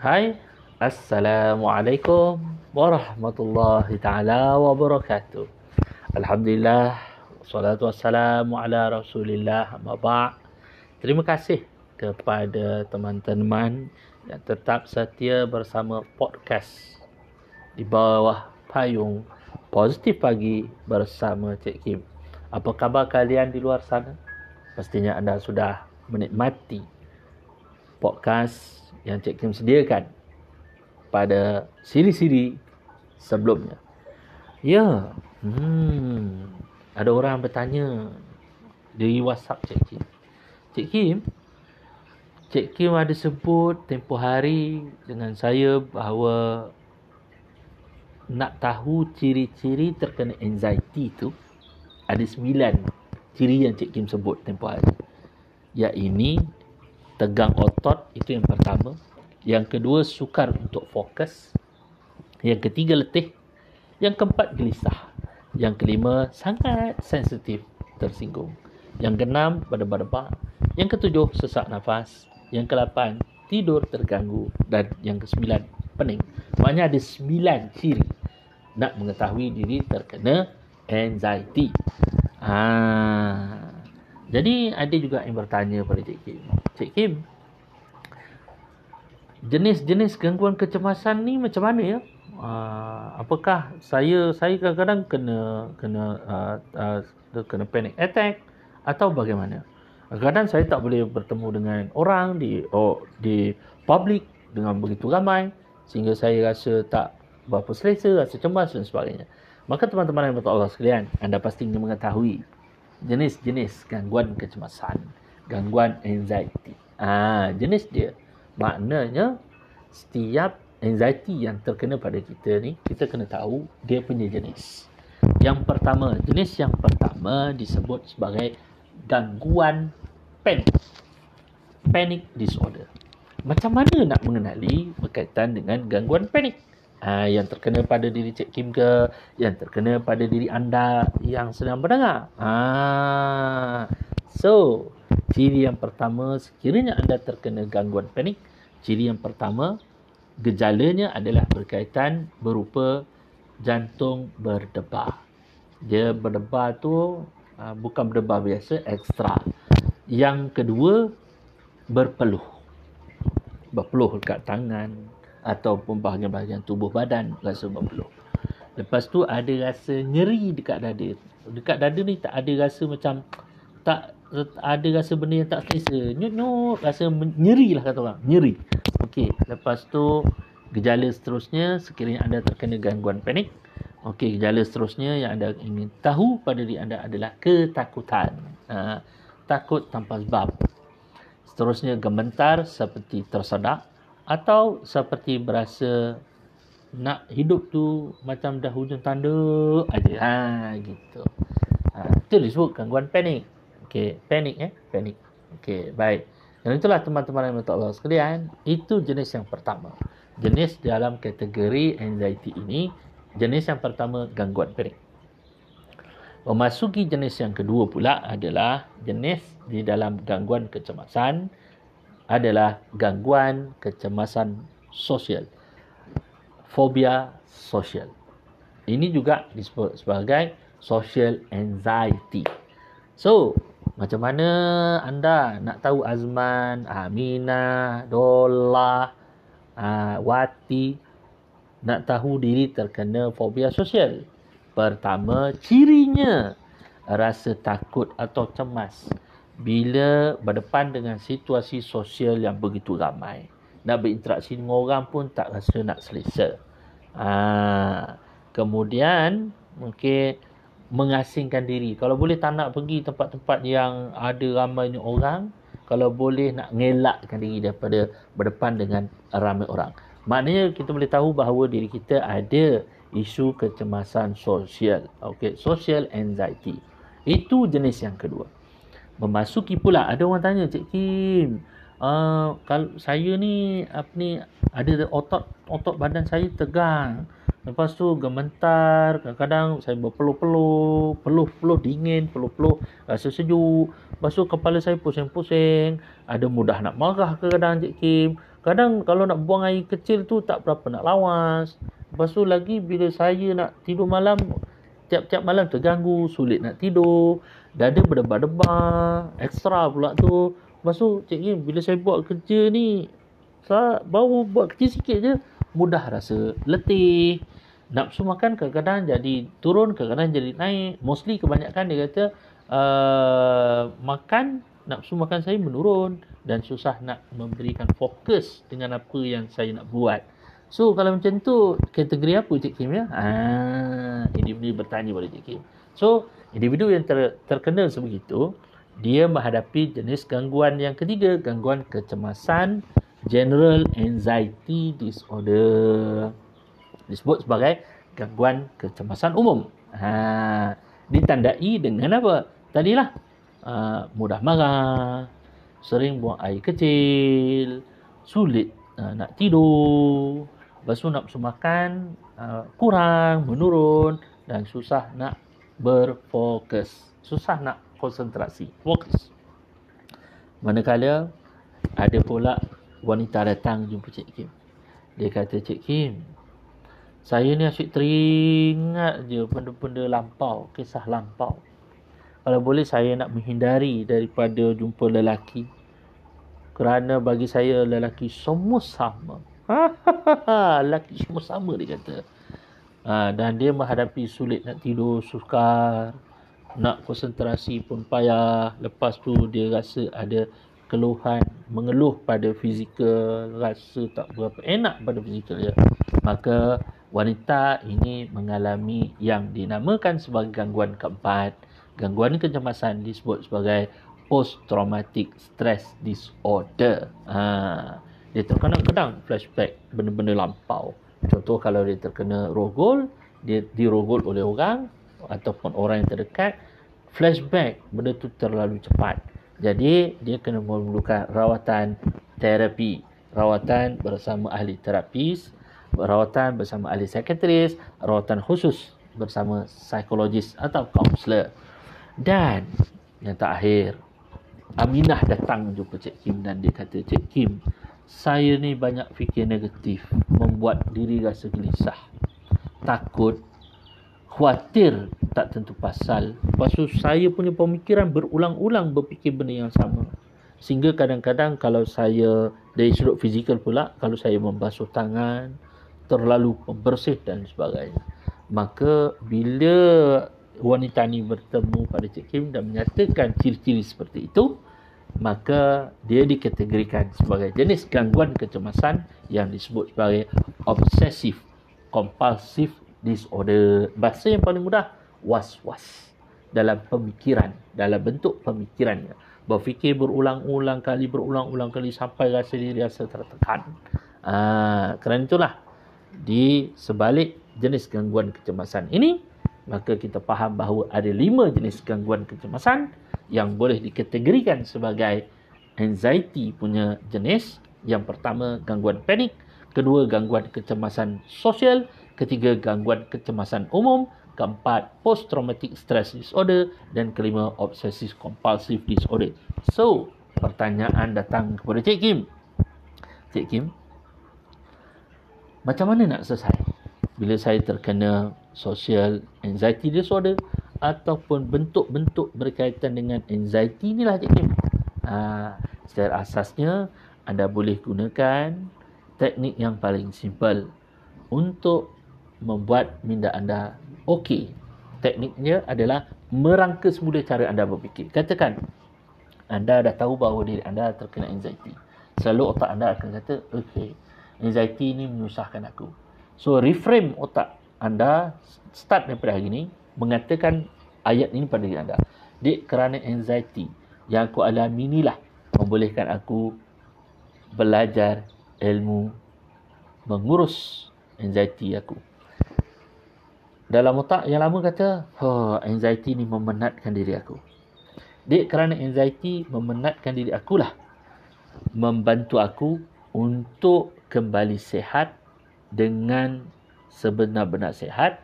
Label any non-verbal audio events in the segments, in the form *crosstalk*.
Hai, Assalamualaikum warahmatullahi taala wabarakatuh. Alhamdulillah, salatu wassalamu ala Rasulillah. Amma ba'. Terima kasih kepada teman-teman yang tetap setia bersama podcast di bawah payung Positif Pagi bersama Cik Kim. Apa khabar kalian di luar sana? Pastinya anda sudah menikmati podcast yang Cik Kim sediakan pada siri-siri sebelumnya. Ya, hmm, ada orang bertanya di WhatsApp Cik Kim. Cik Kim, Cik Kim ada sebut tempoh hari dengan saya bahawa nak tahu ciri-ciri terkena anxiety tu ada sembilan ciri yang Cik Kim sebut tempoh hari. Ya ini tegang otot itu yang pertama. Yang kedua sukar untuk fokus. Yang ketiga letih. Yang keempat gelisah. Yang kelima sangat sensitif tersinggung. Yang keenam berdebar-debar. Yang ketujuh sesak nafas. Yang kelapan tidur terganggu dan yang kesembilan pening. Maknanya ada sembilan ciri nak mengetahui diri terkena anxiety. Ha. Jadi ada juga yang bertanya pada Cik Kim. Cik Kim, jenis-jenis gangguan kecemasan ni macam mana ya? Uh, apakah saya saya kadang-kadang kena kena uh, uh, kena panic attack atau bagaimana? Kadang saya tak boleh bertemu dengan orang di oh, di public dengan begitu ramai sehingga saya rasa tak berapa selesa, rasa cemas dan sebagainya. Maka teman-teman yang berkata Allah sekalian, anda pasti mengetahui jenis-jenis gangguan kecemasan, gangguan anxiety. Ah, jenis dia. Maknanya setiap anxiety yang terkena pada kita ni, kita kena tahu dia punya jenis. Yang pertama, jenis yang pertama disebut sebagai gangguan panic. Panic disorder. Macam mana nak mengenali berkaitan dengan gangguan panik? Uh, yang terkena pada diri Cik Kim ke yang terkena pada diri anda yang sedang mendengar uh, so ciri yang pertama sekiranya anda terkena gangguan panik ciri yang pertama gejalanya adalah berkaitan berupa jantung berdebar. Dia berdebar tu uh, bukan berdebar biasa ekstra. Yang kedua berpeluh. Berpeluh dekat tangan ataupun bahagian-bahagian tubuh badan rasa berpeluh. Lepas tu ada rasa nyeri dekat dada. Dekat dada ni tak ada rasa macam tak ada rasa benda yang tak selesa. Nyut-nyut rasa nyeri lah kata orang. Nyeri. Okey, lepas tu gejala seterusnya sekiranya anda terkena gangguan panik. Okey, gejala seterusnya yang anda ingin tahu pada diri anda adalah ketakutan. Ha, takut tanpa sebab. Seterusnya gemetar seperti tersedak atau seperti berasa nak hidup tu macam dah hujung tanda aja ha gitu. Ha itu disebut gangguan panik. Okey panik eh? Panik. Okey baik. Dan itulah teman-teman yang minta Allah sekalian itu jenis yang pertama. Jenis dalam kategori anxiety ini jenis yang pertama gangguan panik. Memasuki jenis yang kedua pula adalah jenis di dalam gangguan kecemasan adalah gangguan kecemasan sosial. Fobia sosial. Ini juga disebut sebagai social anxiety. So, macam mana anda nak tahu Azman, Amina, Dola, uh, Wati nak tahu diri terkena fobia sosial? Pertama, cirinya rasa takut atau cemas bila berdepan dengan situasi sosial yang begitu ramai. Nak berinteraksi dengan orang pun tak rasa nak selesa. Ha, kemudian mungkin mengasingkan diri. Kalau boleh tak nak pergi tempat-tempat yang ada ramai orang. Kalau boleh nak ngelakkan diri daripada berdepan dengan ramai orang. Maknanya kita boleh tahu bahawa diri kita ada isu kecemasan sosial. Okay, social anxiety. Itu jenis yang kedua memasuki pula ada orang tanya Cik Kim uh, kalau saya ni apa ni ada otot otot badan saya tegang Lepas tu gementar, kadang-kadang saya berpeluh-peluh, peluh-peluh dingin, peluh-peluh rasa sejuk. Lepas tu kepala saya pusing-pusing, ada mudah nak marah ke kadang Cik Kim. Kadang kalau nak buang air kecil tu tak berapa nak lawas. Lepas tu lagi bila saya nak tidur malam, tiap-tiap malam terganggu, sulit nak tidur. Dada berdebar-debar, ekstra pula tu. Lepas tu Cik Kim, bila saya buat kerja ni, saya baru buat kecil sikit je, mudah rasa letih. Nafsu makan kadang-kadang jadi turun, kadang-kadang jadi naik. Mostly kebanyakan dia kata uh, makan, nafsu makan saya menurun dan susah nak memberikan fokus dengan apa yang saya nak buat. So kalau macam tu kategori apa Cik Kim ya? Ah, individu bertanya pada Cik Kim. So individu yang ter, terkena sebegitu dia menghadapi jenis gangguan yang ketiga, gangguan kecemasan general anxiety disorder disebut sebagai gangguan kecemasan umum. Ha, ditandai dengan apa? Tadilah uh, mudah marah, sering buang air kecil, sulit uh, nak tidur, lepas nak makan uh, kurang, menurun dan susah nak berfokus, susah nak konsentrasi, fokus. Manakala ada pula wanita datang jumpa Cik Kim. Dia kata, Cik Kim, saya ni asyik teringat je benda-benda lampau, kisah lampau. Kalau boleh saya nak menghindari daripada jumpa lelaki. Kerana bagi saya lelaki semua sama. *laughs* lelaki semua sama dia kata. Ha, dan dia menghadapi sulit nak tidur, sukar. Nak konsentrasi pun payah. Lepas tu dia rasa ada keluhan mengeluh pada fizikal rasa tak berapa enak pada fizikal dia maka wanita ini mengalami yang dinamakan sebagai gangguan keempat gangguan kecemasan disebut sebagai post traumatic stress disorder ha dia terkena kadang flashback benda-benda lampau. Contoh kalau dia terkena rogol dia dirogol oleh orang ataupun orang yang terdekat flashback benda tu terlalu cepat. Jadi dia kena memerlukan rawatan terapi, rawatan bersama ahli terapis, rawatan bersama ahli psikiatris, rawatan khusus bersama psikologis atau kaunselor. Dan yang terakhir, Aminah datang jumpa Cik Kim dan dia kata, Cik Kim, saya ni banyak fikir negatif, membuat diri rasa gelisah, takut, khawatir tak tentu pasal. Lepas tu saya punya pemikiran berulang-ulang berfikir benda yang sama. Sehingga kadang-kadang kalau saya dari sudut fizikal pula, kalau saya membasuh tangan, terlalu bersih dan sebagainya. Maka bila wanita ni bertemu pada Cik Kim dan menyatakan ciri-ciri seperti itu, maka dia dikategorikan sebagai jenis gangguan kecemasan yang disebut sebagai obsessive compulsive disorder. Bahasa yang paling mudah, was-was. Dalam pemikiran, dalam bentuk pemikirannya. Berfikir berulang-ulang kali, berulang-ulang kali sampai rasa diri rasa tertekan. Ha, kerana itulah, di sebalik jenis gangguan kecemasan ini, maka kita faham bahawa ada lima jenis gangguan kecemasan yang boleh dikategorikan sebagai anxiety punya jenis. Yang pertama, gangguan panik. Kedua, gangguan kecemasan sosial ketiga gangguan kecemasan umum, keempat post traumatic stress disorder dan kelima obsessive compulsive disorder. So, pertanyaan datang kepada Cik Kim. Cik Kim, macam mana nak selesai bila saya terkena social anxiety disorder ataupun bentuk-bentuk berkaitan dengan anxiety inilah Cik. Ha, secara asasnya anda boleh gunakan teknik yang paling simple untuk membuat minda anda okey. Tekniknya adalah merangka semula cara anda berfikir. Katakan anda dah tahu bahawa diri anda terkena anxiety. Selalu otak anda akan kata, okey, anxiety ini menyusahkan aku. So reframe otak anda start daripada hari ini mengatakan ayat ini pada diri anda. Dek kerana anxiety yang aku alami inilah membolehkan aku belajar ilmu mengurus anxiety aku dalam otak yang lama kata, oh, anxiety ni memenatkan diri aku. Dek, kerana anxiety memenatkan diri akulah membantu aku untuk kembali sehat dengan sebenar-benar sehat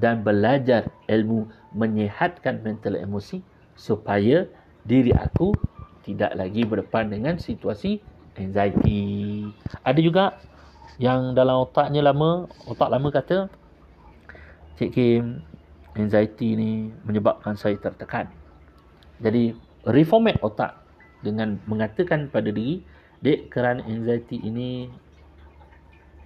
dan belajar ilmu menyehatkan mental emosi supaya diri aku tidak lagi berdepan dengan situasi anxiety. Ada juga yang dalam otaknya lama, otak lama kata, Cik Kim, anxiety ni menyebabkan saya tertekan. Jadi, reformat otak dengan mengatakan pada diri, dek kerana anxiety ini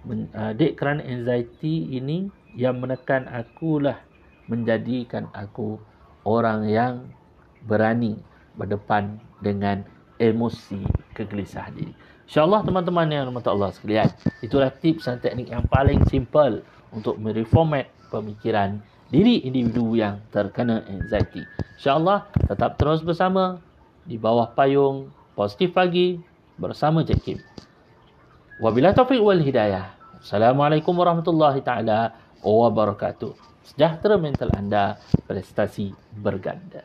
uh, dek kerana anxiety ini yang menekan akulah menjadikan aku orang yang berani berdepan dengan emosi kegelisahan diri. InsyaAllah teman-teman yang rahmat Allah sekalian, itulah tips dan teknik yang paling simple untuk mereformat pemikiran diri individu yang terkena anxiety. InsyaAllah tetap terus bersama di bawah payung positif pagi bersama Cik Kim. Wabillahi taufiq wal hidayah. Assalamualaikum warahmatullahi taala wabarakatuh. Sejahtera mental anda, prestasi berganda.